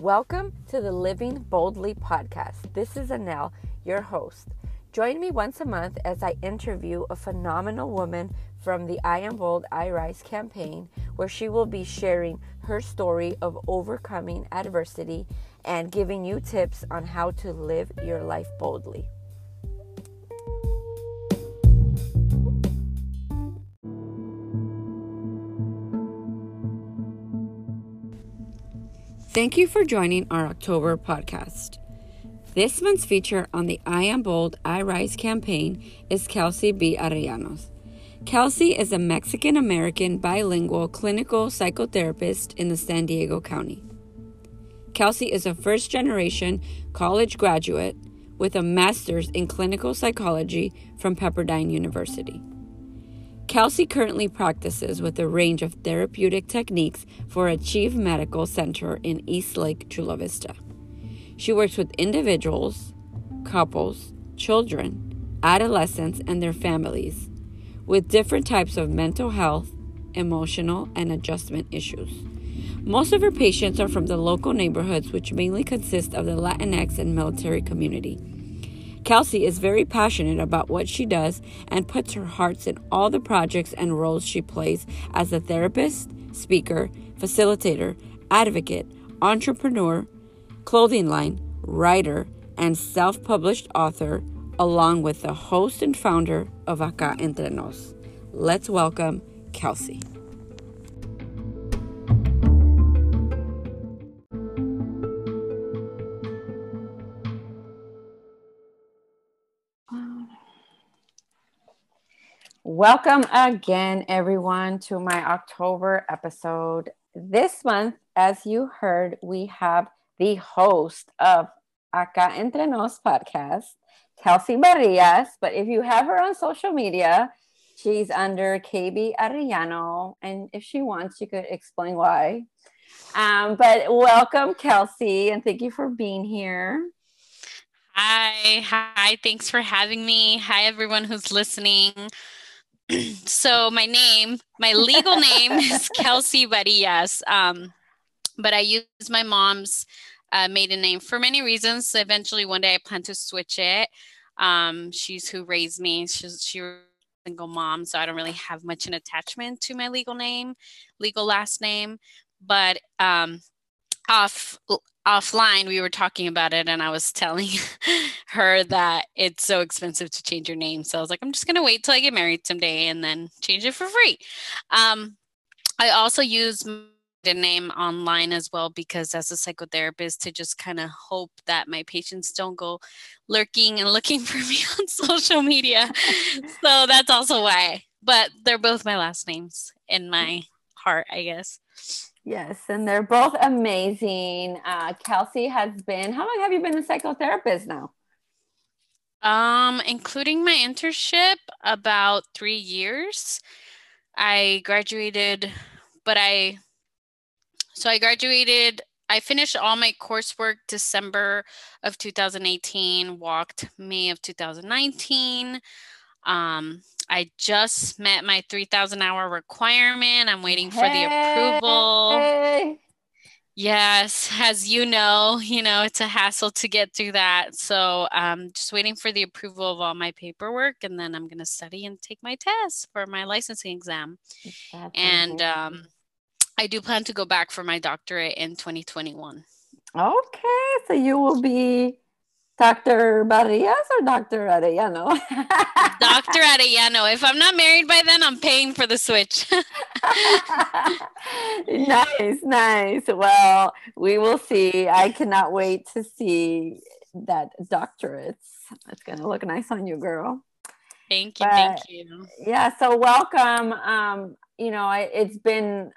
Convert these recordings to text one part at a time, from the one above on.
Welcome to the Living Boldly podcast. This is Anel, your host. Join me once a month as I interview a phenomenal woman from the I Am Bold, I Rise campaign, where she will be sharing her story of overcoming adversity and giving you tips on how to live your life boldly. Thank you for joining our October podcast. This month's feature on the I Am Bold, I Rise campaign is Kelsey B. Arellanos. Kelsey is a Mexican American bilingual clinical psychotherapist in the San Diego County. Kelsey is a first generation college graduate with a master's in clinical psychology from Pepperdine University. Kelsey currently practices with a range of therapeutic techniques for Achieve Medical Center in East Lake, Chula Vista. She works with individuals, couples, children, adolescents, and their families with different types of mental health, emotional, and adjustment issues. Most of her patients are from the local neighborhoods, which mainly consist of the Latinx and military community. Kelsey is very passionate about what she does and puts her hearts in all the projects and roles she plays as a therapist, speaker, facilitator, advocate, entrepreneur, clothing line, writer, and self published author, along with the host and founder of Acá Entre Nos. Let's welcome Kelsey. Welcome again, everyone, to my October episode. This month, as you heard, we have the host of Acá Entre Nos podcast, Kelsey Barrias. But if you have her on social media, she's under KB Arellano. And if she wants, she could explain why. Um, but welcome, Kelsey, and thank you for being here. Hi, hi, thanks for having me. Hi, everyone who's listening. So my name, my legal name is Kelsey Varillas, um, but I use my mom's uh, maiden name for many reasons. Eventually, one day I plan to switch it. Um, she's who raised me. She's she was a single mom, so I don't really have much an attachment to my legal name, legal last name. But um, off offline we were talking about it and i was telling her that it's so expensive to change your name. So i was like i'm just going to wait till i get married someday and then change it for free. Um, i also use the name online as well because as a psychotherapist to just kind of hope that my patients don't go lurking and looking for me on social media. So that's also why. But they're both my last names in my heart i guess Yes, and they're both amazing. Uh, Kelsey has been, how long have you been a psychotherapist now? Um, including my internship, about three years. I graduated, but I, so I graduated, I finished all my coursework December of 2018, walked May of 2019. Um, I just met my 3,000 hour requirement. I'm waiting for the approval. Yes, as you know, you know, it's a hassle to get through that. So I'm um just waiting for the approval of all my paperwork and then I'm gonna study and take my test for my licensing exam. That's and um I do plan to go back for my doctorate in 2021. Okay, so you will be Dr. Barrias or Dr. Arellano? Dr. Arellano. If I'm not married by then, I'm paying for the switch. nice, nice. Well, we will see. I cannot wait to see that doctorate. It's going to look nice on you, girl. Thank you. But, thank you. Yeah. So, welcome. Um, you know, I, it's been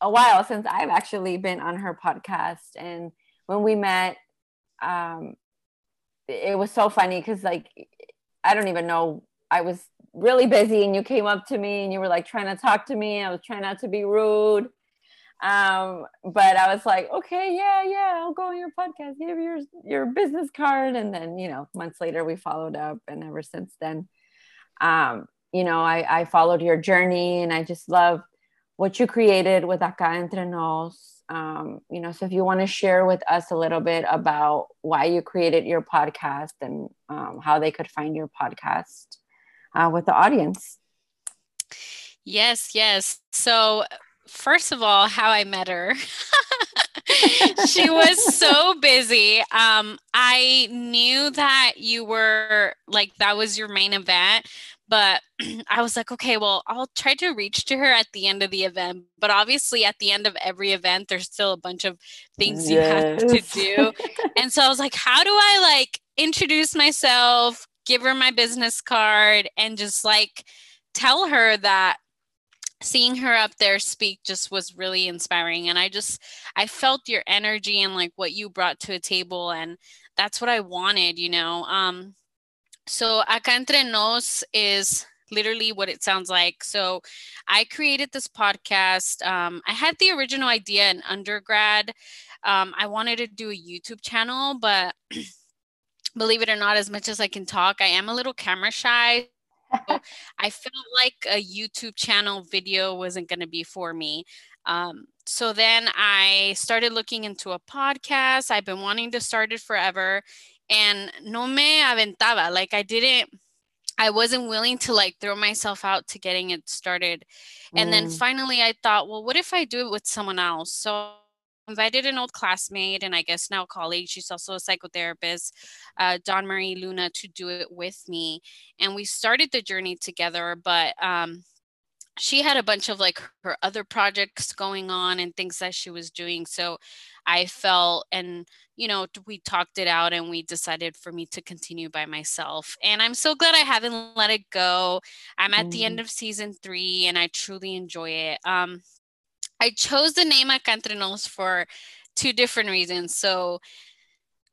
a while since I've actually been on her podcast. And when we met, um, it was so funny because like I don't even know. I was really busy and you came up to me and you were like trying to talk to me. I was trying not to be rude. Um, but I was like, okay, yeah, yeah, I'll go on your podcast, give your your business card. And then, you know, months later we followed up and ever since then, um, you know, I, I followed your journey and I just love what you created with Acá Entre Nos. Um, you know, so if you want to share with us a little bit about why you created your podcast and um, how they could find your podcast uh, with the audience. Yes, yes. So, first of all, how I met her. she was so busy. Um, I knew that you were like that was your main event, but I was like, okay, well, I'll try to reach to her at the end of the event. But obviously, at the end of every event, there's still a bunch of things yes. you have to do. and so I was like, how do I like introduce myself, give her my business card, and just like tell her that seeing her up there speak just was really inspiring and i just i felt your energy and like what you brought to a table and that's what i wanted you know um so acá entre nos is literally what it sounds like so i created this podcast um, i had the original idea in undergrad um, i wanted to do a youtube channel but believe it or not as much as i can talk i am a little camera shy I felt like a YouTube channel video wasn't going to be for me. Um, so then I started looking into a podcast. I've been wanting to start it forever and no me aventaba. Like I didn't, I wasn't willing to like throw myself out to getting it started. And mm. then finally I thought, well, what if I do it with someone else? So I invited an old classmate and I guess now colleague. She's also a psychotherapist, uh, Dawn Marie Luna, to do it with me. And we started the journey together, but um, she had a bunch of like her other projects going on and things that she was doing. So I felt, and you know, we talked it out and we decided for me to continue by myself. And I'm so glad I haven't let it go. I'm at mm. the end mm. of season three and I truly enjoy it. Um, I chose the name Acá Entre Nos for two different reasons. So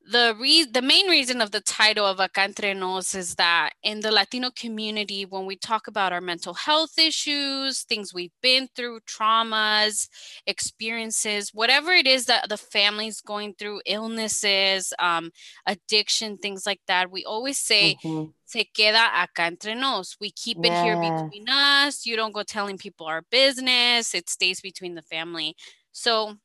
the re- the main reason of the title of Acá Entre Nos is that in the Latino community, when we talk about our mental health issues, things we've been through, traumas, experiences, whatever it is that the family's going through, illnesses, um, addiction, things like that, we always say, mm-hmm. se queda acá entre nos. We keep it here between us. You don't go telling people our business. It stays between the family. So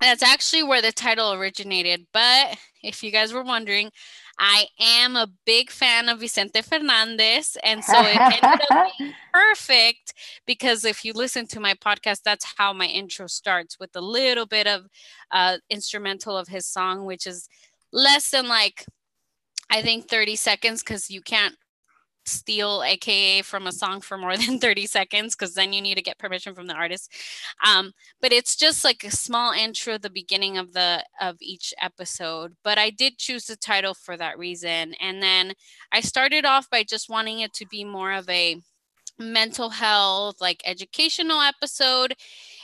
that's actually where the title originated. But if you guys were wondering, I am a big fan of Vicente Fernandez. And so it ended up being perfect because if you listen to my podcast, that's how my intro starts with a little bit of uh, instrumental of his song, which is less than like, I think 30 seconds because you can't steal aka from a song for more than 30 seconds because then you need to get permission from the artist. Um, but it's just like a small intro the beginning of the of each episode but i did choose the title for that reason and then i started off by just wanting it to be more of a mental health like educational episode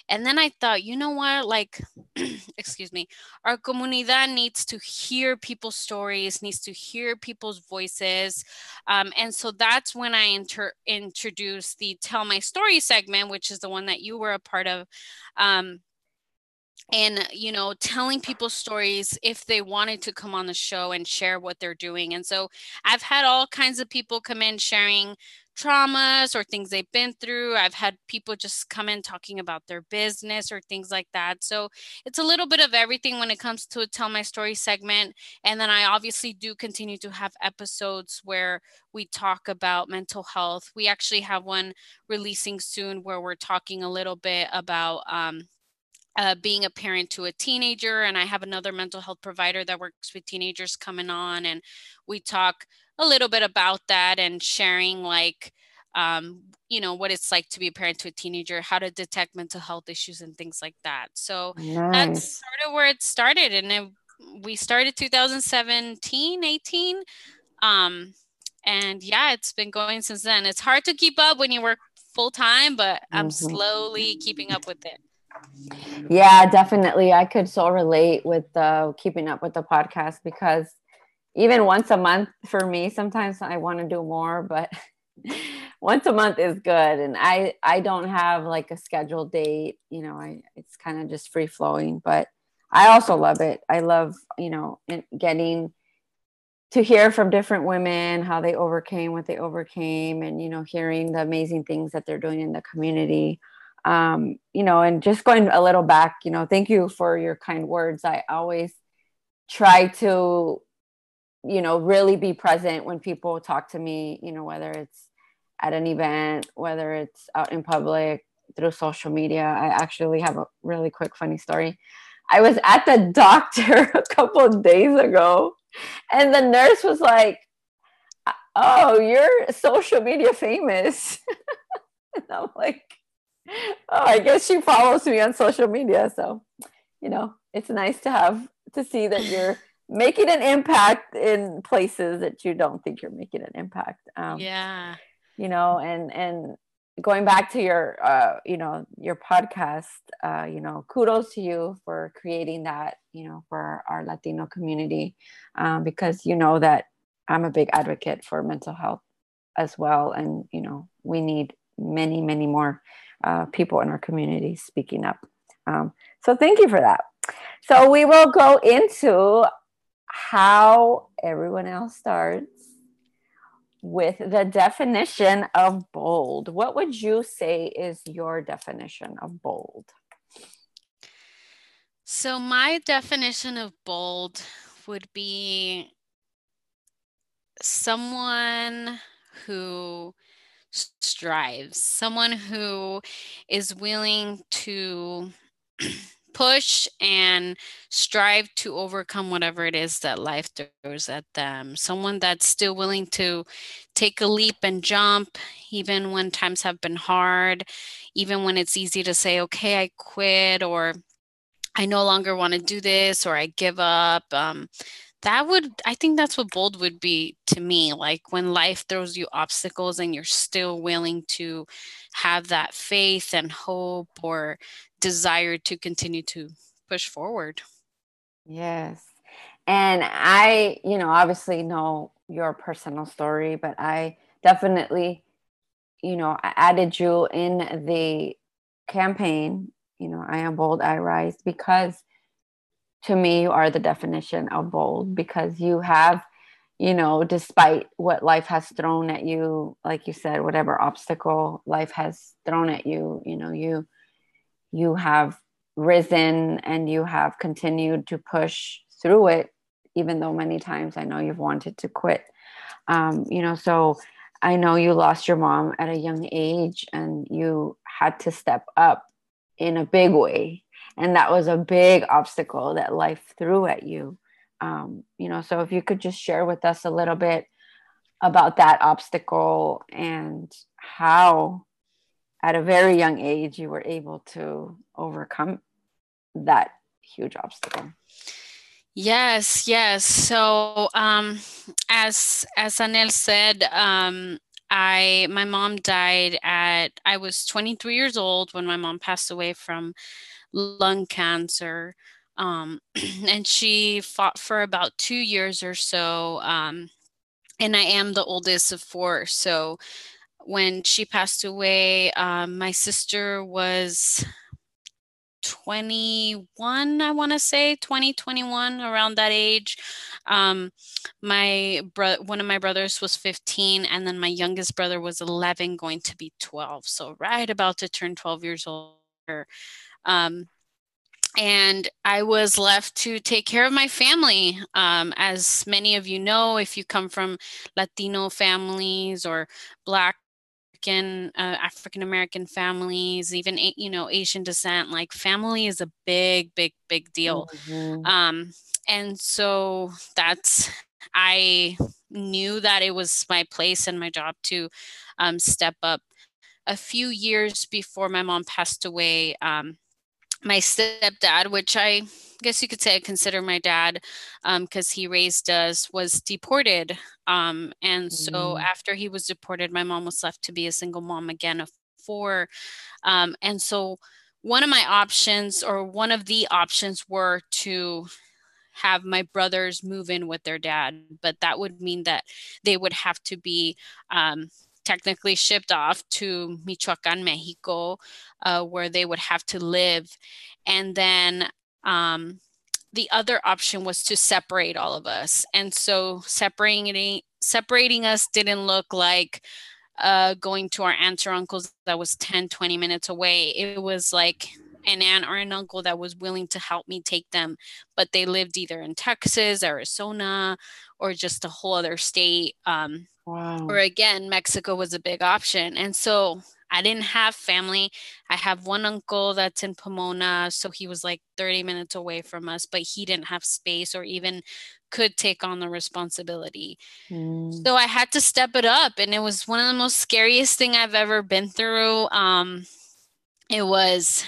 and then I thought, you know what? Like, excuse me, our comunidad needs to hear people's stories, needs to hear people's voices. Um, and so that's when I inter- introduced the Tell My Story segment, which is the one that you were a part of. Um, and you know telling people stories if they wanted to come on the show and share what they're doing and so i've had all kinds of people come in sharing traumas or things they've been through. I've had people just come in talking about their business or things like that. So it's a little bit of everything when it comes to a Tell My Story segment. And then I obviously do continue to have episodes where we talk about mental health. We actually have one releasing soon where we're talking a little bit about, um, uh, being a parent to a teenager and i have another mental health provider that works with teenagers coming on and we talk a little bit about that and sharing like um, you know what it's like to be a parent to a teenager how to detect mental health issues and things like that so nice. that's sort of where it started and it, we started 2017 18 um, and yeah it's been going since then it's hard to keep up when you work full time but i'm mm-hmm. slowly keeping up with it yeah definitely i could so relate with the keeping up with the podcast because even once a month for me sometimes i want to do more but once a month is good. And i i don't have like a scheduled date you know i it's kind of just free flowing but i also love it. I love you know getting to hear from different women how they overcame what they overcame and you know hearing the amazing things that they're doing in the community. Um, you know, and just going a little back, you know, thank you for your kind words. I always try to, you know, really be present when people talk to me, you know, whether it's at an event, whether it's out in public, through social media. I actually have a really quick funny story. I was at the doctor a couple of days ago, and the nurse was like, Oh, you're social media famous. and I'm like, Oh, I guess she follows me on social media. So, you know, it's nice to have to see that you're making an impact in places that you don't think you're making an impact. Um, yeah. You know, and and going back to your uh, you know your podcast uh, you know kudos to you for creating that you know for our latino community um, because you know that i'm a big advocate for mental health as well and you know we need many many more uh, people in our community speaking up um, so thank you for that so we will go into how everyone else starts with the definition of bold. What would you say is your definition of bold? So, my definition of bold would be someone who strives, someone who is willing to push and strive to overcome whatever it is that life throws at them. Someone that's still willing to take a leap and jump, even when times have been hard, even when it's easy to say, okay, I quit, or I no longer want to do this, or I give up. Um, that would i think that's what bold would be to me like when life throws you obstacles and you're still willing to have that faith and hope or desire to continue to push forward. Yes. And I, you know, obviously know your personal story, but I definitely, you know, added you in the campaign, you know, I am bold, I rise, because to me, you are the definition of bold because you have, you know, despite what life has thrown at you, like you said, whatever obstacle life has thrown at you, you know, you you have risen and you have continued to push through it even though many times i know you've wanted to quit. Um, you know so i know you lost your mom at a young age and you had to step up in a big way. And that was a big obstacle that life threw at you. Um, you know so if you could just share with us a little bit about that obstacle and how at a very young age you were able to overcome that huge obstacle. Yes yes. So um, as as anel said um, i my mom died at i was 23 years old when my mom passed away from lung cancer. Um, and she fought for about two years or so um, and i am the oldest of four. So when she passed away, um, my sister was 21 i want to say 2021 around that age um my bro- one of my brothers was 15 and then my youngest brother was 11 going to be 12 so right about to turn 12 years old um and I was left to take care of my family. Um, as many of you know, if you come from Latino families or Black African uh, African American families, even you know Asian descent, like family is a big, big, big deal. Mm-hmm. Um, and so that's I knew that it was my place and my job to um, step up. A few years before my mom passed away, um, my stepdad, which I guess you could say I consider my dad because um, he raised us, was deported. Um, and so mm. after he was deported, my mom was left to be a single mom again of four. Um, and so one of my options, or one of the options, were to have my brothers move in with their dad, but that would mean that they would have to be um, technically shipped off to Michoacan, Mexico, uh, where they would have to live. And then um, the other option was to separate all of us. And so separating separating us didn't look like uh, going to our aunts or uncles that was 10, 20 minutes away. It was like an aunt or an uncle that was willing to help me take them, but they lived either in Texas, Arizona, or just a whole other state. Um, wow. Or again, Mexico was a big option. And so I didn't have family. I have one uncle that's in Pomona, so he was like 30 minutes away from us, but he didn't have space or even could take on the responsibility. Mm. So I had to step it up and it was one of the most scariest thing I've ever been through. Um it was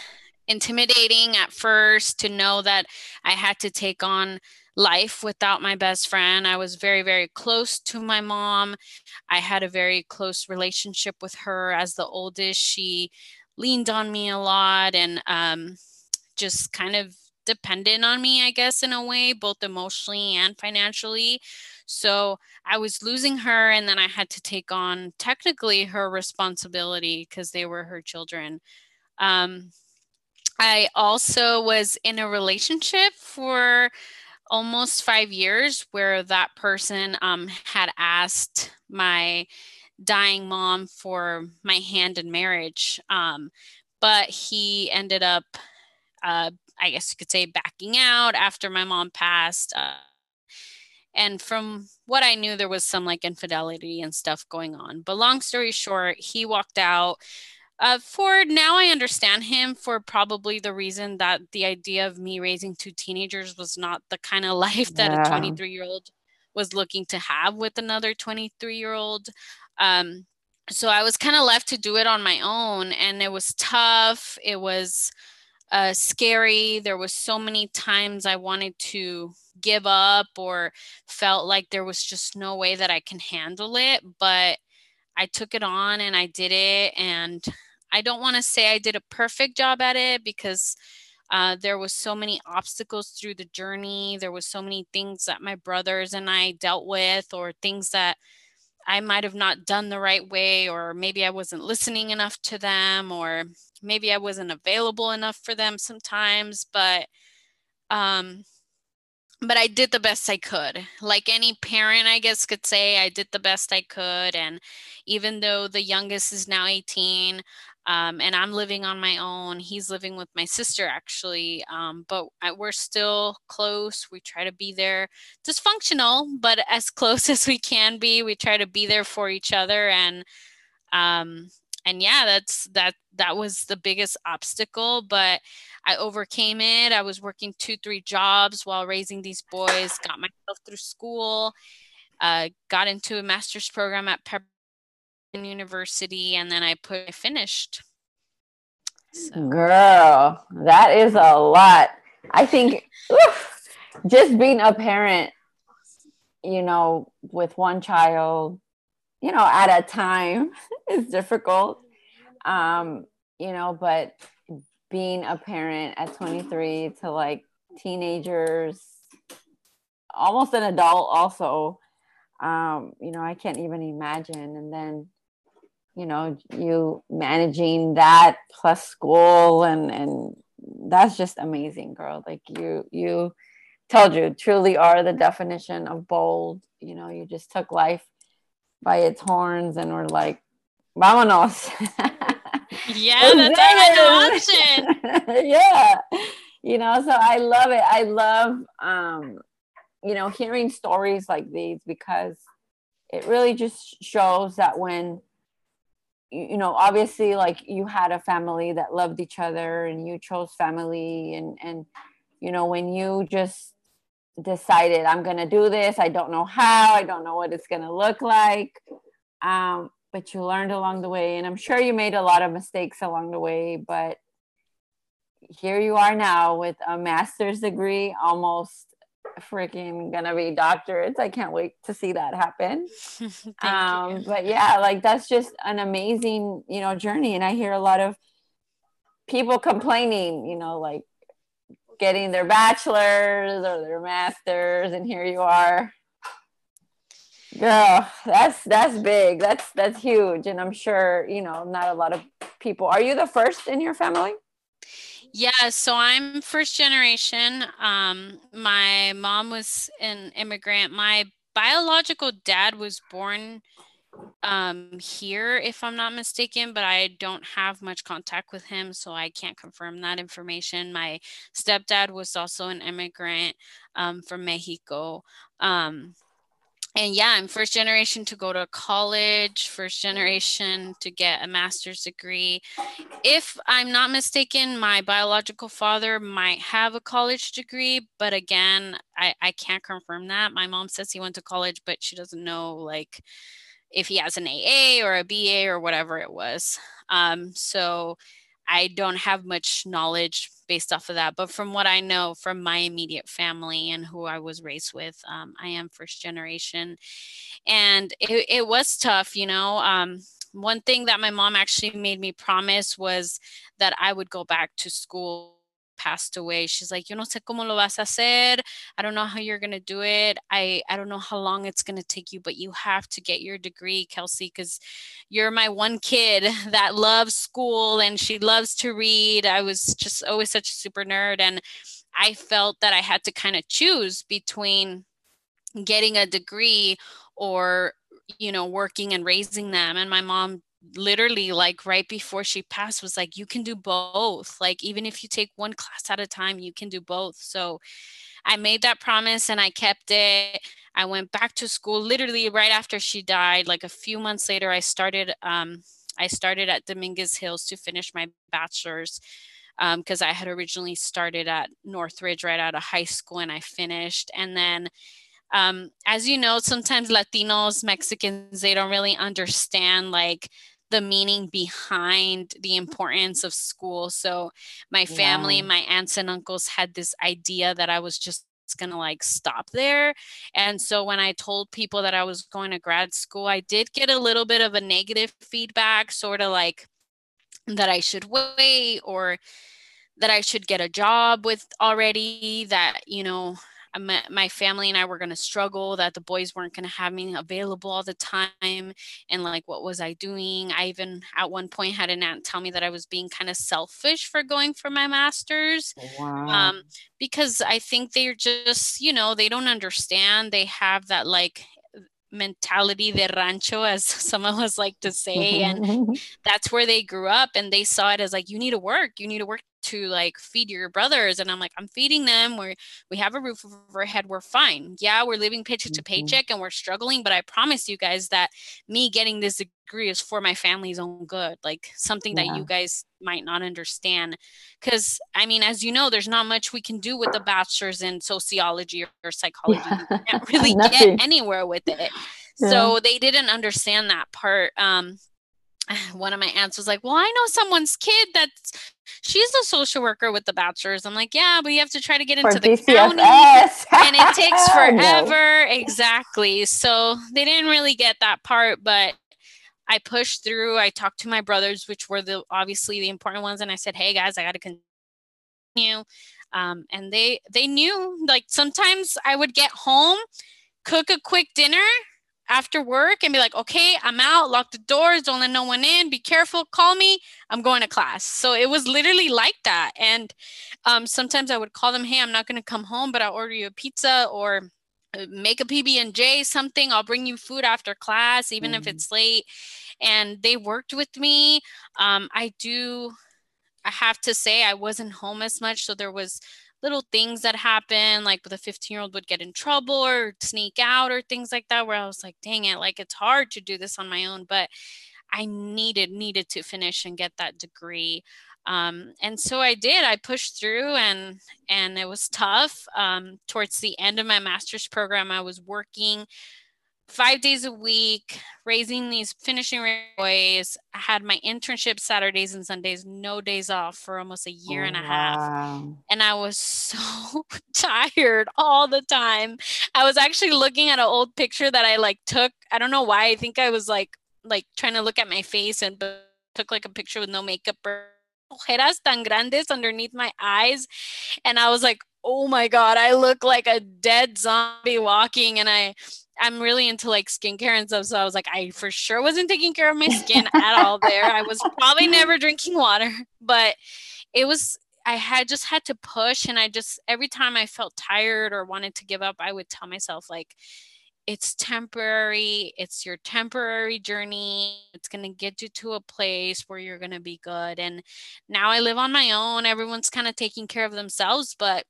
intimidating at first to know that I had to take on life without my best friend. I was very, very close to my mom. I had a very close relationship with her as the oldest. She leaned on me a lot and um, just kind of dependent on me, I guess, in a way, both emotionally and financially. So I was losing her, and then I had to take on technically her responsibility because they were her children. Um, I also was in a relationship for almost five years where that person um, had asked my dying mom for my hand in marriage. Um, but he ended up, uh, I guess you could say, backing out after my mom passed. Uh, and from what I knew, there was some like infidelity and stuff going on. But long story short, he walked out. Uh, for now, I understand him for probably the reason that the idea of me raising two teenagers was not the kind of life that yeah. a 23 year old was looking to have with another 23 year old. Um, so I was kind of left to do it on my own, and it was tough. It was uh, scary. There was so many times I wanted to give up or felt like there was just no way that I can handle it, but I took it on and I did it and I don't want to say I did a perfect job at it because uh, there was so many obstacles through the journey. There was so many things that my brothers and I dealt with, or things that I might have not done the right way, or maybe I wasn't listening enough to them, or maybe I wasn't available enough for them sometimes. But um, but I did the best I could. Like any parent, I guess, could say, I did the best I could. And even though the youngest is now 18, um, and I'm living on my own. He's living with my sister, actually, um, but I, we're still close. We try to be there, dysfunctional, but as close as we can be. We try to be there for each other, and um, and yeah, that's that. That was the biggest obstacle, but I overcame it. I was working two, three jobs while raising these boys. Got myself through school. Uh, got into a master's program at Pepper University, and then I put I finished. So. Girl, that is a lot. I think oof, just being a parent, you know, with one child, you know, at a time is difficult. Um, you know, but being a parent at 23 to like teenagers, almost an adult also, um, you know, I can't even imagine. And then you know you managing that plus school and and that's just amazing girl like you you told you truly are the definition of bold you know you just took life by its horns and were like vámonos. Yeah that's our option. Yeah. You know so i love it. I love um you know hearing stories like these because it really just shows that when you know obviously like you had a family that loved each other and you chose family and and you know when you just decided i'm going to do this i don't know how i don't know what it's going to look like um, but you learned along the way and i'm sure you made a lot of mistakes along the way but here you are now with a master's degree almost freaking gonna be doctorates. I can't wait to see that happen. um, but yeah, like that's just an amazing, you know, journey. And I hear a lot of people complaining, you know, like getting their bachelors or their masters, and here you are. Girl, that's that's big. That's that's huge. And I'm sure, you know, not a lot of people. Are you the first in your family? Yeah, so I'm first generation. Um, my mom was an immigrant. My biological dad was born um, here, if I'm not mistaken, but I don't have much contact with him, so I can't confirm that information. My stepdad was also an immigrant um, from Mexico. Um, and yeah, I'm first generation to go to college, first generation to get a master's degree. If I'm not mistaken, my biological father might have a college degree, but again, I, I can't confirm that. My mom says he went to college, but she doesn't know like if he has an AA or a BA or whatever it was. Um, so I don't have much knowledge based off of that. But from what I know from my immediate family and who I was raised with, um, I am first generation. And it, it was tough, you know. Um, one thing that my mom actually made me promise was that I would go back to school passed away she's like yo no sé cómo lo vas a hacer i don't know how you're going to do it i i don't know how long it's going to take you but you have to get your degree kelsey because you're my one kid that loves school and she loves to read i was just always such a super nerd and i felt that i had to kind of choose between getting a degree or you know working and raising them and my mom literally like right before she passed was like you can do both like even if you take one class at a time you can do both. So i made that promise and i kept it. I went back to school literally right after she died like a few months later i started um, i started at dominguez hills to finish my bachelor's because um, i had originally started at northridge right out of high school and i finished. And then um, as you know sometimes latinos mexicans they don't really understand like the meaning behind the importance of school. So my family, yeah. my aunts and uncles had this idea that I was just gonna like stop there. And so when I told people that I was going to grad school, I did get a little bit of a negative feedback, sort of like that I should wait or that I should get a job with already, that, you know, my family and I were going to struggle, that the boys weren't going to have me available all the time. And like, what was I doing? I even at one point had an aunt tell me that I was being kind of selfish for going for my master's. Wow. Um, because I think they're just, you know, they don't understand. They have that like mentality de rancho as some of us like to say and that's where they grew up and they saw it as like you need to work you need to work to like feed your brothers and i'm like i'm feeding them we're we have a roof over our head we're fine yeah we're living paycheck to mm-hmm. paycheck and we're struggling but i promise you guys that me getting this degree is for my family's own good like something yeah. that you guys might not understand because i mean as you know there's not much we can do with a bachelor's in sociology or, or psychology yeah. can't really get anywhere with it yeah. so they didn't understand that part um one of my aunts was like, Well, I know someone's kid that's she's a social worker with the bachelor's. I'm like, Yeah, but you have to try to get into For the county and it takes forever. no. Exactly. So they didn't really get that part, but I pushed through. I talked to my brothers, which were the obviously the important ones, and I said, Hey guys, I gotta continue. Um, and they they knew like sometimes I would get home, cook a quick dinner after work and be like, okay, I'm out, lock the doors, don't let no one in, be careful, call me, I'm going to class. So it was literally like that. And um, sometimes I would call them, hey, I'm not going to come home, but I'll order you a pizza or uh, make a PB&J, something. I'll bring you food after class, even mm-hmm. if it's late. And they worked with me. Um, I do, I have to say, I wasn't home as much. So there was little things that happen, like the 15 year old would get in trouble or sneak out or things like that, where I was like, dang it, like it's hard to do this on my own. But I needed needed to finish and get that degree. Um, and so I did. I pushed through, and and it was tough. Um, towards the end of my master's program, I was working five days a week, raising these finishing boys. I had my internship Saturdays and Sundays, no days off for almost a year oh, and a oh, half. And I was so tired all the time. I was actually looking at an old picture that I like took. I don't know why. I think I was like like trying to look at my face and took like a picture with no makeup or ojeras tan grandes underneath my eyes. And I was like, oh my God, I look like a dead zombie walking. And I I'm really into like skincare and stuff. So I was like, I for sure wasn't taking care of my skin at all there. I was probably never drinking water, but it was, I had just had to push. And I just, every time I felt tired or wanted to give up, I would tell myself, like, it's temporary it's your temporary journey it's going to get you to a place where you're going to be good and now i live on my own everyone's kind of taking care of themselves but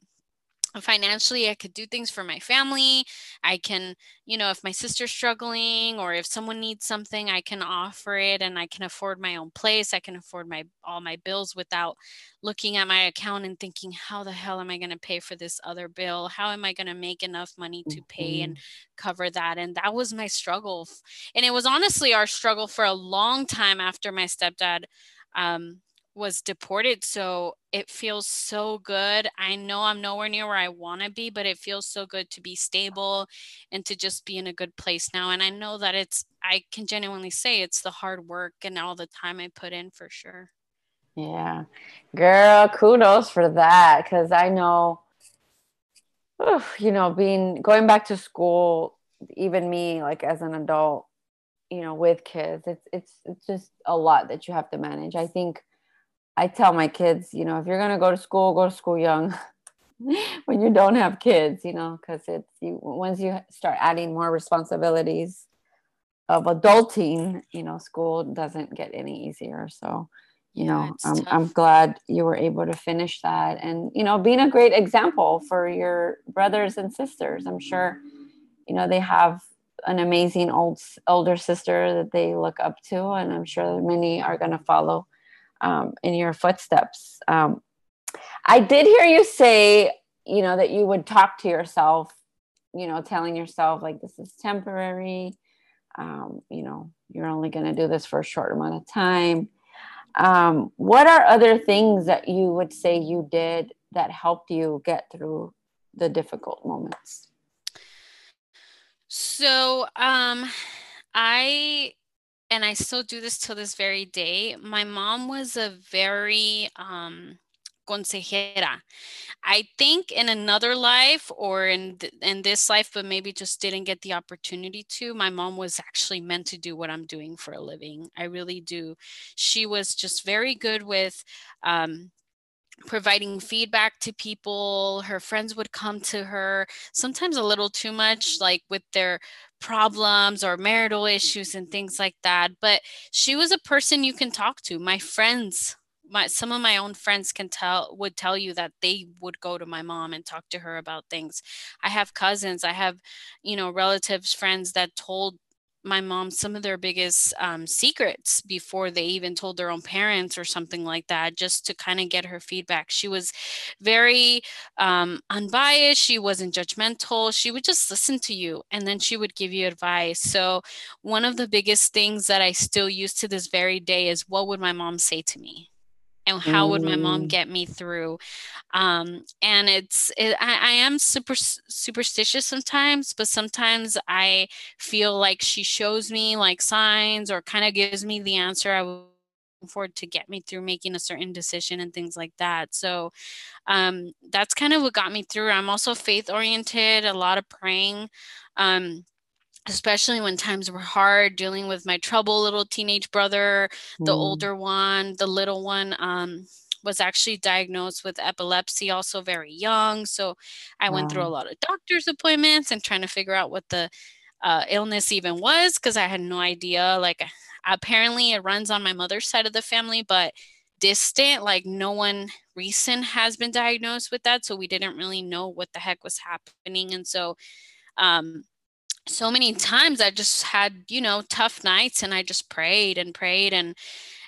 financially i could do things for my family. I can you know if my sister's struggling or if someone needs something i can offer it and i can afford my own place. I can afford my all my bills without looking at my account and thinking how the hell am i going to pay for this other bill? How am i going to make enough money to pay and mm-hmm. cover that? And that was my struggle and it was honestly our struggle for a long time after my stepdad um, was deported. So it feels so good. I know I'm nowhere near where I want to be, but it feels so good to be stable and to just be in a good place now. And I know that it's, I can genuinely say it's the hard work and all the time I put in for sure. Yeah. Girl, kudos for that. Cause I know, you know, being, going back to school, even me, like as an adult, you know, with kids, it's, it's, it's just a lot that you have to manage. I think, I tell my kids, you know, if you're gonna go to school, go to school young. when you don't have kids, you know, because it's you once you start adding more responsibilities of adulting, you know, school doesn't get any easier. So, you yeah, know, I'm, I'm glad you were able to finish that and, you know, being a great example for your brothers and sisters. I'm sure, you know, they have an amazing old older sister that they look up to, and I'm sure many are going to follow um, in your footsteps. Um, I did hear you say, you know, that you would talk to yourself, you know, telling yourself like this is temporary. Um, you know, you're only going to do this for a short amount of time. Um, what are other things that you would say you did that helped you get through the difficult moments? So, um, I and I still do this till this very day. My mom was a very um, consejera. I think in another life or in th- in this life, but maybe just didn't get the opportunity to. My mom was actually meant to do what I'm doing for a living. I really do. She was just very good with. Um, providing feedback to people her friends would come to her sometimes a little too much like with their problems or marital issues and things like that but she was a person you can talk to. My friends my some of my own friends can tell would tell you that they would go to my mom and talk to her about things. I have cousins i have you know relatives friends that told my mom some of their biggest um, secrets before they even told their own parents or something like that, just to kind of get her feedback. She was very um, unbiased. She wasn't judgmental. She would just listen to you and then she would give you advice. So, one of the biggest things that I still use to this very day is what would my mom say to me? And how would my mom mm. get me through um, and it's it, I, I, am super superstitious sometimes but sometimes i feel like she shows me like signs or kind of gives me the answer i would for to get me through making a certain decision and things like that so um, that's kind of what got me through i'm also faith oriented a lot of praying um, especially when times were hard dealing with my trouble little teenage brother the mm. older one the little one um, was actually diagnosed with epilepsy also very young so i wow. went through a lot of doctor's appointments and trying to figure out what the uh, illness even was because i had no idea like apparently it runs on my mother's side of the family but distant like no one recent has been diagnosed with that so we didn't really know what the heck was happening and so um, so many times I just had, you know, tough nights and I just prayed and prayed and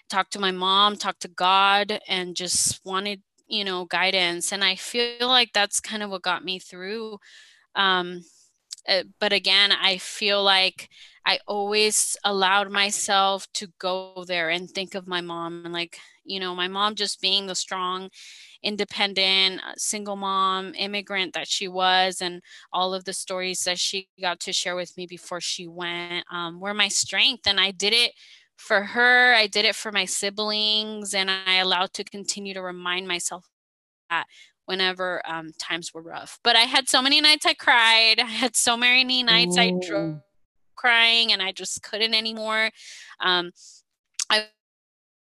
talked to my mom, talked to God, and just wanted, you know, guidance. And I feel like that's kind of what got me through. Um, uh, but again, I feel like I always allowed myself to go there and think of my mom and like, you know, my mom just being the strong independent uh, single mom immigrant that she was and all of the stories that she got to share with me before she went um, were my strength and i did it for her i did it for my siblings and i allowed to continue to remind myself that whenever um, times were rough but i had so many nights i cried i had so many nights Ooh. i drove crying and i just couldn't anymore um, i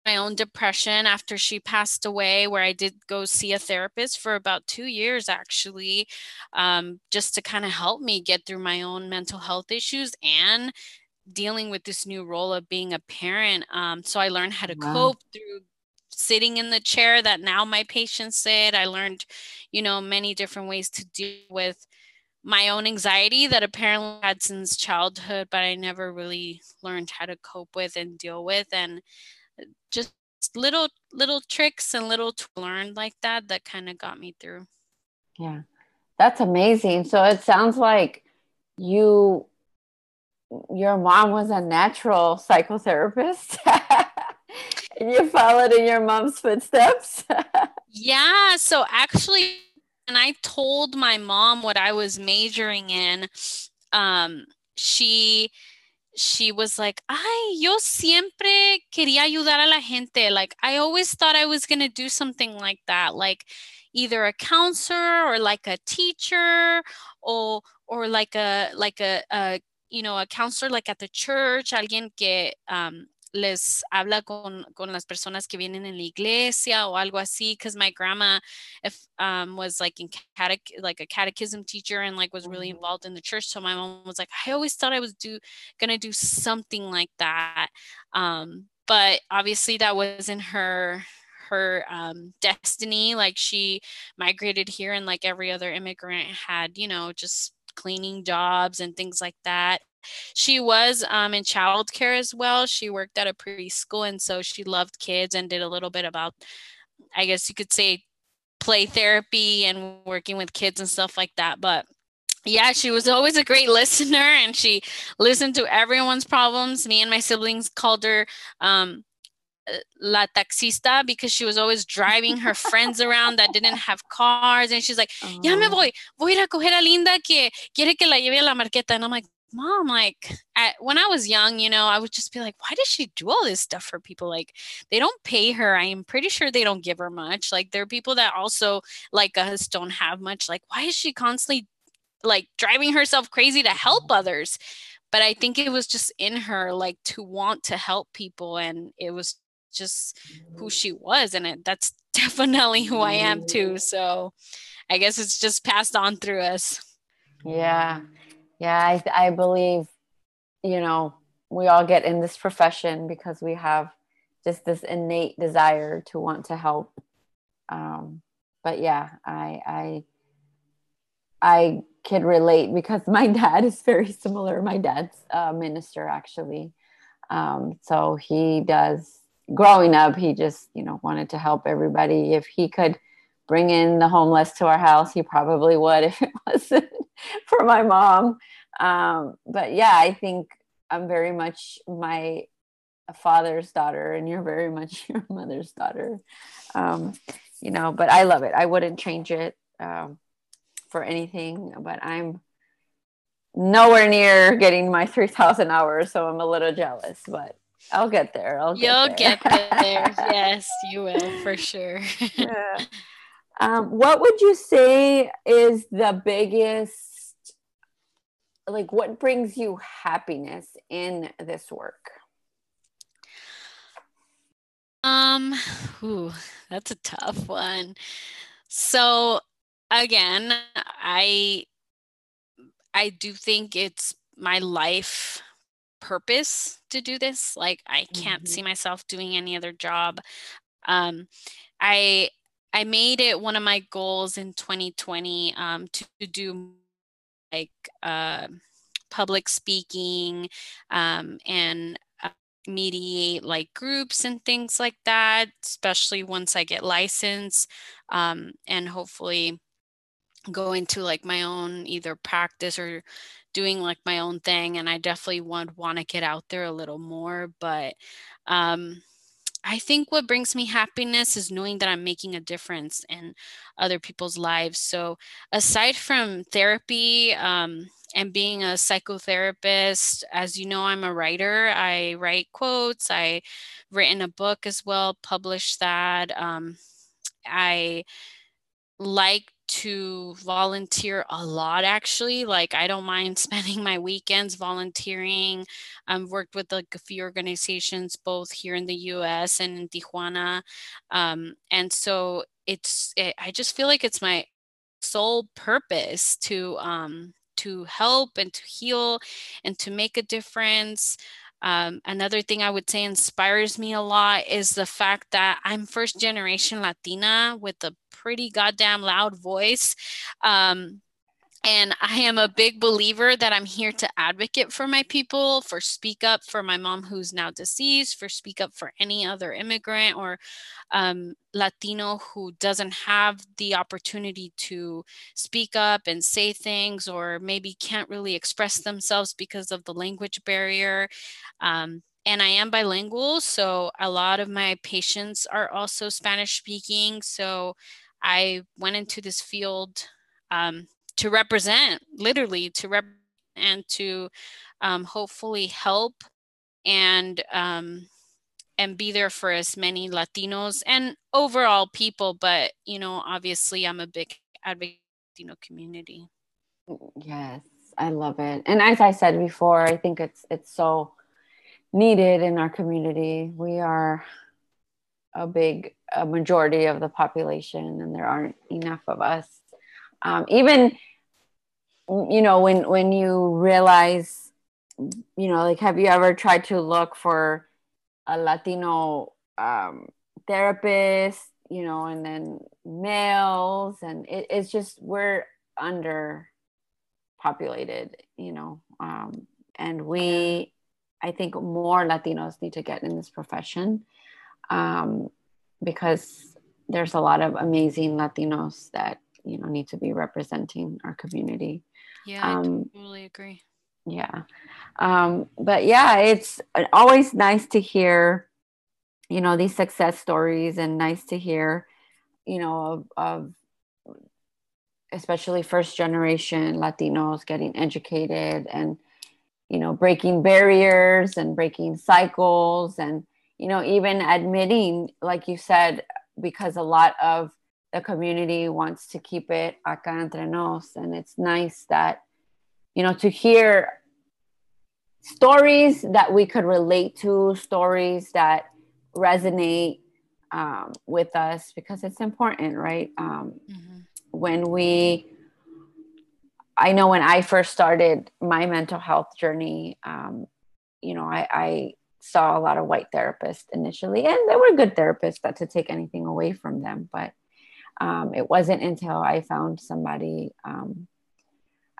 my own depression after she passed away, where I did go see a therapist for about two years actually, um, just to kind of help me get through my own mental health issues and dealing with this new role of being a parent. Um, so I learned how to wow. cope through sitting in the chair that now my patients sit. I learned, you know, many different ways to deal with my own anxiety that apparently I had since childhood, but I never really learned how to cope with and deal with. And just little little tricks and little to learn like that that kind of got me through. Yeah. That's amazing. So it sounds like you your mom was a natural psychotherapist. and you followed in your mom's footsteps. yeah, so actually and I told my mom what I was majoring in, um, she she was like, "Ay, yo siempre quería ayudar a la gente. Like I always thought I was going to do something like that, like either a counselor or like a teacher or or like a like a, a you know, a counselor like at the church, alguien que um les habla con, con las personas que vienen en la iglesia o algo así because my grandma if um was like in catech like a catechism teacher and like was really mm-hmm. involved in the church so my mom was like i always thought i was do gonna do something like that um but obviously that wasn't her her um, destiny like she migrated here and like every other immigrant had you know just cleaning jobs and things like that she was um, in childcare as well. She worked at a preschool, and so she loved kids and did a little bit about, I guess you could say, play therapy and working with kids and stuff like that. But yeah, she was always a great listener and she listened to everyone's problems. Me and my siblings called her um, uh, la taxista because she was always driving her friends around that didn't have cars. And she's like, ya me oh. voy, voy a coger a Linda que quiere que la lleve a la marqueta. And I'm like, mom like at, when i was young you know i would just be like why does she do all this stuff for people? Like they don't pay her. I am pretty sure they don't give her much. Like there are people that also like us don't have much. Like why is she constantly like driving herself crazy to help mm. others? But i think it was just in her like to want to help people and it was just who mm. she was and it, that's definitely who i am too. Mm. So i guess it's just passed on through us. Yeah yeah I, I believe you know we all get in this profession because we have just this innate desire to want to help. Um, but yeah i i i can relate because my dad is very similar. My dad's a minister actually. Um, so he does growing up he just you know wanted to help everybody. If he could bring in the homeless to our house he probably would if it wasn't for my mom. Um, but yeah, I think I'm very much my father's daughter, and you're very much your mother's daughter. Um, you know, but I love it. I wouldn't change it um, for anything. But I'm nowhere near getting my 3,000 hours, so I'm a little jealous. But I'll get there. I'll get You'll there. get there. yes, you will for sure. yeah. Um, what would you say is the biggest, like, what brings you happiness in this work? Um, ooh, that's a tough one. So again, I I do think it's my life purpose to do this. Like I can't mm-hmm. see myself doing any other job. Um, I I made it one of my goals in 2020 um, to, do like uh, public speaking um, and uh, mediate like groups and things like that, especially once I get licensed um, and hopefully go into like my own either practice or doing like my own thing. And I definitely would want to get out there a little more, but um, I think what brings me happiness is knowing that I'm making a difference in other people's lives. So, aside from therapy um, and being a psychotherapist, as you know, I'm a writer. I write quotes. I written a book as well, published that. Um, I like to volunteer a lot actually like i don't mind spending my weekends volunteering. I've worked with like a few organizations both here in the us and in tijuana. Um, and so it's it, i just feel like it's my sole purpose to um, to help and to heal and to make a difference um, another thing I would say inspires me a lot is the fact that I'm first generation Latina with a pretty goddamn loud voice. Um, and I am a big believer that I'm here to advocate for my people, for speak up for my mom who's now deceased, for speak up for any other immigrant or um, Latino who doesn't have the opportunity to speak up and say things or maybe can't really express themselves because of the language barrier. Um, and I am bilingual, so a lot of my patients are also Spanish speaking. So I went into this field um, to represent, literally to rep and to um, hopefully help and um, and be there for as many Latinos and overall people. But you know, obviously, I'm a big advocate Latino community. Yes, I love it. And as I said before, I think it's it's so needed in our community. We are a big a majority of the population, and there aren't enough of us um, even you know when when you realize you know like have you ever tried to look for a latino um, therapist you know and then males and it, it's just we're under populated you know um, and we i think more latinos need to get in this profession um, because there's a lot of amazing latinos that you know need to be representing our community. Yeah um, i totally agree. yeah. Um, but yeah it's always nice to hear you know these success stories and nice to hear you know of, of especially first generation latinos getting educated and you know breaking barriers and breaking cycles and you know even admitting like you said because a lot of the community wants to keep it acá entre nos and it's nice that you know to hear stories that we could relate to stories that resonate um, with us because it's important right um, mm-hmm. when we i know when i first started my mental health journey um, you know I, I saw a lot of white therapists initially and they were good therapists not to take anything away from them but um, it wasn't until I found somebody. Um,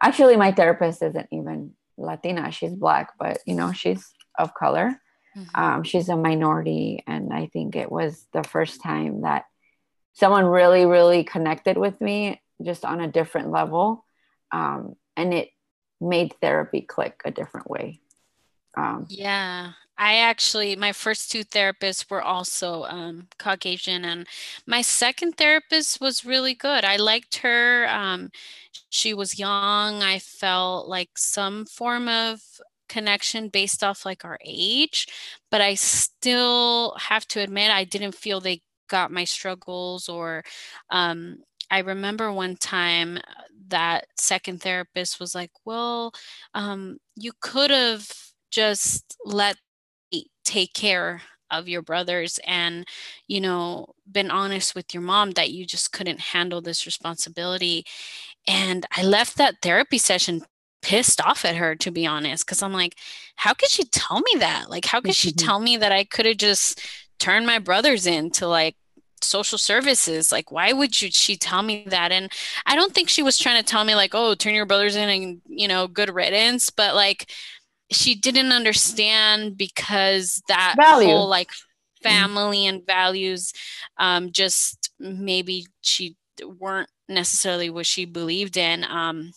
actually, my therapist isn't even Latina; she's black, but you know, she's of color. Mm-hmm. Um, she's a minority, and I think it was the first time that someone really, really connected with me, just on a different level, um, and it made therapy click a different way. Um, yeah, I actually, my first two therapists were also um, Caucasian, and my second therapist was really good. I liked her. Um, she was young. I felt like some form of connection based off like our age, but I still have to admit, I didn't feel they got my struggles or um, I remember one time that second therapist was like, Well, um, you could have just let take care of your brothers and you know been honest with your mom that you just couldn't handle this responsibility. And i left that therapy session pissed off at her to be honest because i'm like how could she tell me that? Like how could she mm-hmm. tell me that i could have just turned my brothers into like social services? Like why would you she tell me that? And i don't think she was trying to tell me like oh turn your brothers in and you know good riddance but like she didn't understand because that Value. whole like family and values um, just maybe she weren't necessarily what she believed in um,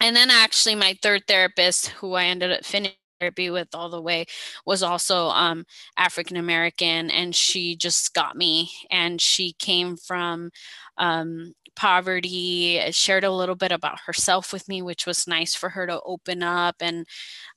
and then actually my third therapist who i ended up finishing therapy with all the way was also um, african american and she just got me and she came from um, poverty, uh, shared a little bit about herself with me, which was nice for her to open up and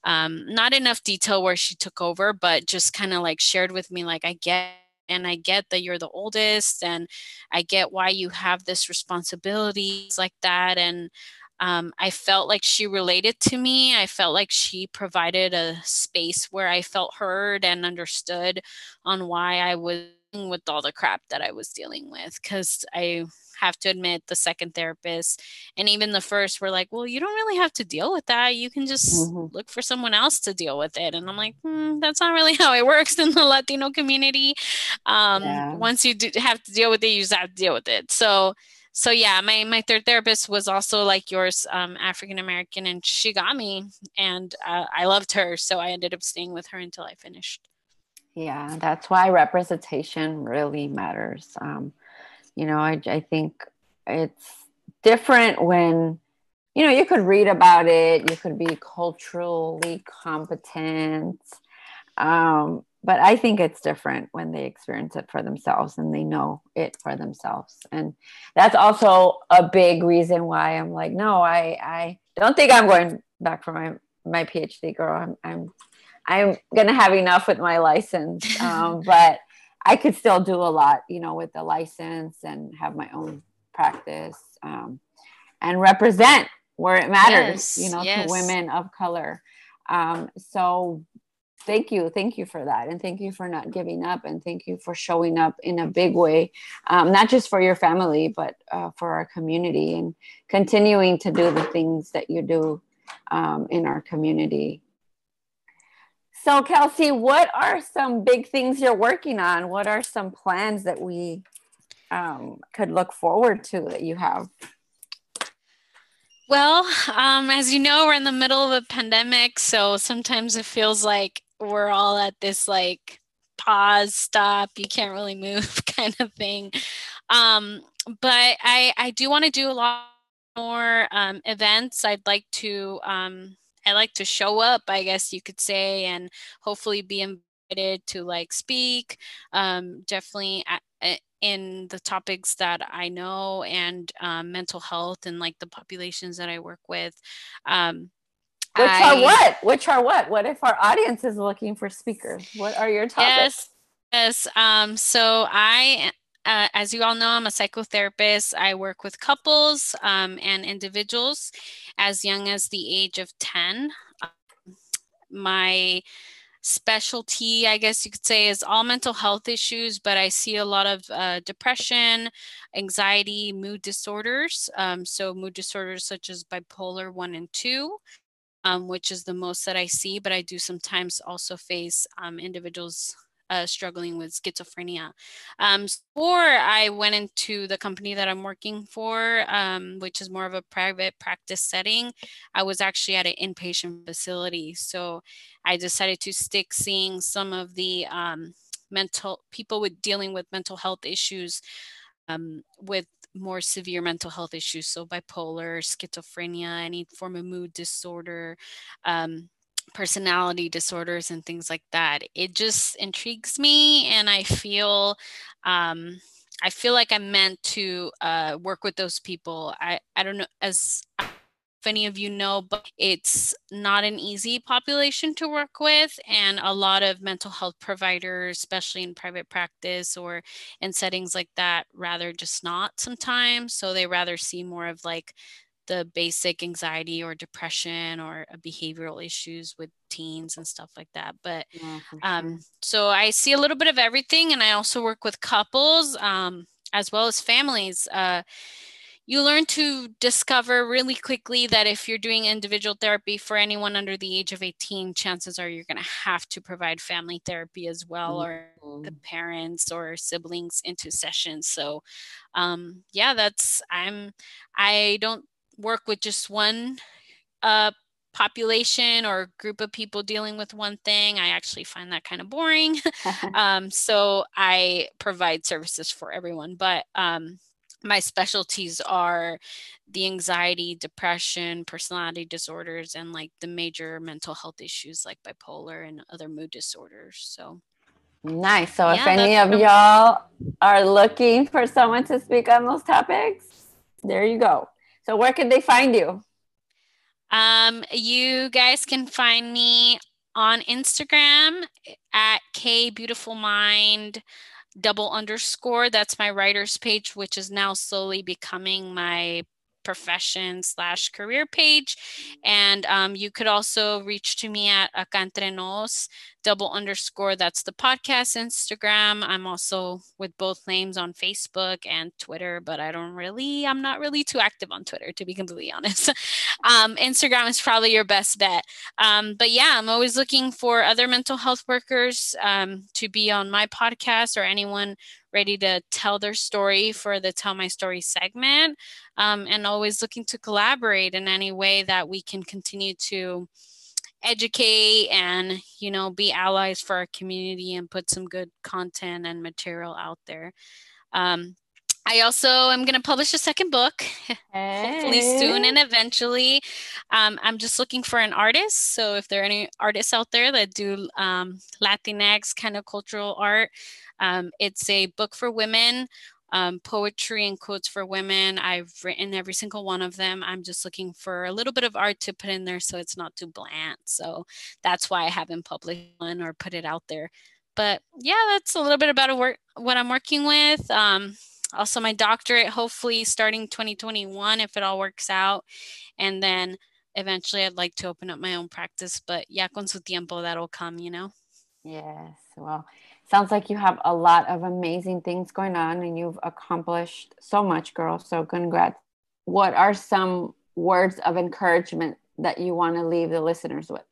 um, not enough detail where she took over, but just kind of like shared with me, like, I get and I get that you're the oldest and I get why you have this responsibilities like that and um, I felt like she related to me. I felt like she provided a space where I felt heard and understood on why I was with all the crap that I was dealing with. Because I have to admit, the second therapist and even the first were like, well, you don't really have to deal with that. You can just mm-hmm. look for someone else to deal with it. And I'm like, hmm, that's not really how it works in the Latino community. Um, yeah. Once you do have to deal with it, you just have to deal with it. So, so yeah, my my third therapist was also like yours, um, African American, and she got me, and uh, I loved her, so I ended up staying with her until I finished. Yeah, that's why representation really matters. Um, you know, I I think it's different when you know you could read about it, you could be culturally competent. Um, but I think it's different when they experience it for themselves and they know it for themselves. And that's also a big reason why I'm like, no, I, I don't think I'm going back for my, my PhD girl. I'm, I'm, I'm going to have enough with my license. Um, but I could still do a lot, you know, with the license and have my own practice um, and represent where it matters, yes, you know, yes. to women of color. Um, so thank you thank you for that and thank you for not giving up and thank you for showing up in a big way um, not just for your family but uh, for our community and continuing to do the things that you do um, in our community. So kelsey what are some big things you're working on? What are some plans that we um, could look forward to that you have? Well, um, as you know, we're in the middle of a pandemic, so sometimes it feels like we're all at this like pause, stop, you can't really move kind of thing. Um, but I I do want to do a lot more um, events. I'd like to um, I like to show up, I guess you could say, and hopefully be invited to like speak. Um, definitely at, in the topics that I know and um, mental health and like the populations that I work with. Um, which I, are what? Which are what? What if our audience is looking for speakers? What are your topics? Yes. Yes. Um, so I, uh, as you all know, I'm a psychotherapist. I work with couples um, and individuals as young as the age of 10. Um, my specialty, I guess you could say, is all mental health issues, but I see a lot of uh, depression, anxiety, mood disorders. Um, so, mood disorders such as bipolar 1 and 2 um, which is the most that I see, but I do sometimes also face um, individuals uh, struggling with schizophrenia. Um, before I went into the company that I'm working for, um, which is more of a private practice setting, I was actually at an inpatient facility. So I decided to stick seeing some of the um, mental people with dealing with mental health issues um, with more severe mental health issues, so bipolar, schizophrenia, any form of mood disorder, um, personality disorders, and things like that. It just intrigues me, and I feel. Um, I feel like I'm meant to uh, work with those people. I, I don't know as any of you know, but it's not an easy population to work with. And a lot of mental health providers, especially in private practice or in settings like that, rather just not sometimes. So they rather see more of like the basic anxiety or depression or uh, behavioral issues with teens and stuff like that. But yeah, um, sure. so I see a little bit of everything, and I also work with couples um, as well as families. Uh, you learn to discover really quickly that if you're doing individual therapy for anyone under the age of 18 chances are you're going to have to provide family therapy as well mm-hmm. or the parents or siblings into sessions so um, yeah that's i'm i don't work with just one uh, population or group of people dealing with one thing. I actually find that kind of boring. Um, so i provide services for everyone but um, my specialties are the anxiety, depression, personality disorders, and like the major mental health issues like bipolar and other mood disorders. So nice. So yeah, if any of y'all are looking for someone to speak on those topics, there you go. So where can they find you? Um, you guys can find me on Instagram at K Beautiful Mind double underscore. That's my writer's page, which is now slowly becoming my profession slash career page. And um, you could also reach to me at Acantrenos double underscore. That's the podcast Instagram. I'm also with both names on Facebook and Twitter, but I don't really, I'm not really too active on Twitter, to be completely honest. um, Instagram is probably your best bet. Um, but yeah, I'm always looking for other mental health workers um, to be on my podcast or anyone ready to tell their story for the Tell My Story segment, um, and always looking to collaborate in any way that we can continue to educate and you know be allies for our community and put some good content and material out there. Um, I also am going to publish a second book, hey. hopefully soon and eventually. Um, I'm just looking for an artist. So if there are any artists out there that do um, Latinx kind of cultural art, um, it's a book for women, um, poetry and quotes for women. I've written every single one of them. I'm just looking for a little bit of art to put in there so it's not too bland. So that's why I haven't published one or put it out there. But yeah, that's a little bit about work, what I'm working with. Also, my doctorate, hopefully starting 2021 if it all works out. And then eventually I'd like to open up my own practice, but yeah, con su tiempo, that'll come, you know? Yes. Well, sounds like you have a lot of amazing things going on and you've accomplished so much, girl. So, congrats. What are some words of encouragement that you want to leave the listeners with?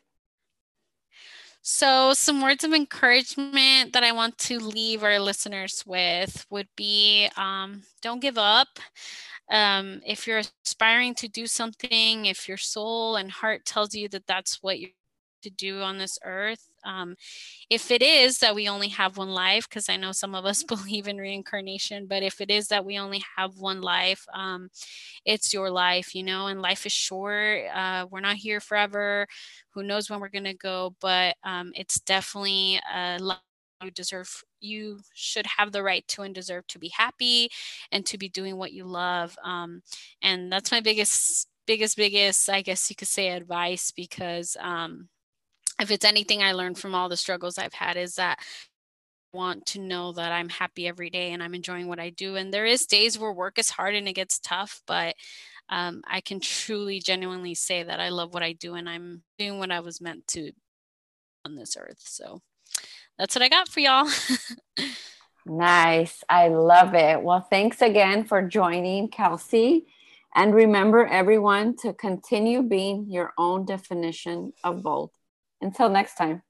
So, some words of encouragement that I want to leave our listeners with would be um, don't give up. Um, if you're aspiring to do something, if your soul and heart tells you that that's what you're to do on this earth. Um, if it is that we only have one life, because I know some of us believe in reincarnation, but if it is that we only have one life, um, it's your life, you know, and life is short. Uh, we're not here forever. Who knows when we're going to go, but um, it's definitely a life you deserve you should have the right to and deserve to be happy and to be doing what you love um, and that's my biggest biggest biggest i guess you could say advice because um, if it's anything I learned from all the struggles I've had is that I want to know that I'm happy every day and I'm enjoying what I do. And there is days where work is hard and it gets tough, but um, I can truly, genuinely say that I love what I do and I'm doing what I was meant to on this earth. So that's what I got for y'all. nice. I love it. Well, thanks again for joining, Kelsey. And remember, everyone, to continue being your own definition of bold. Until next time.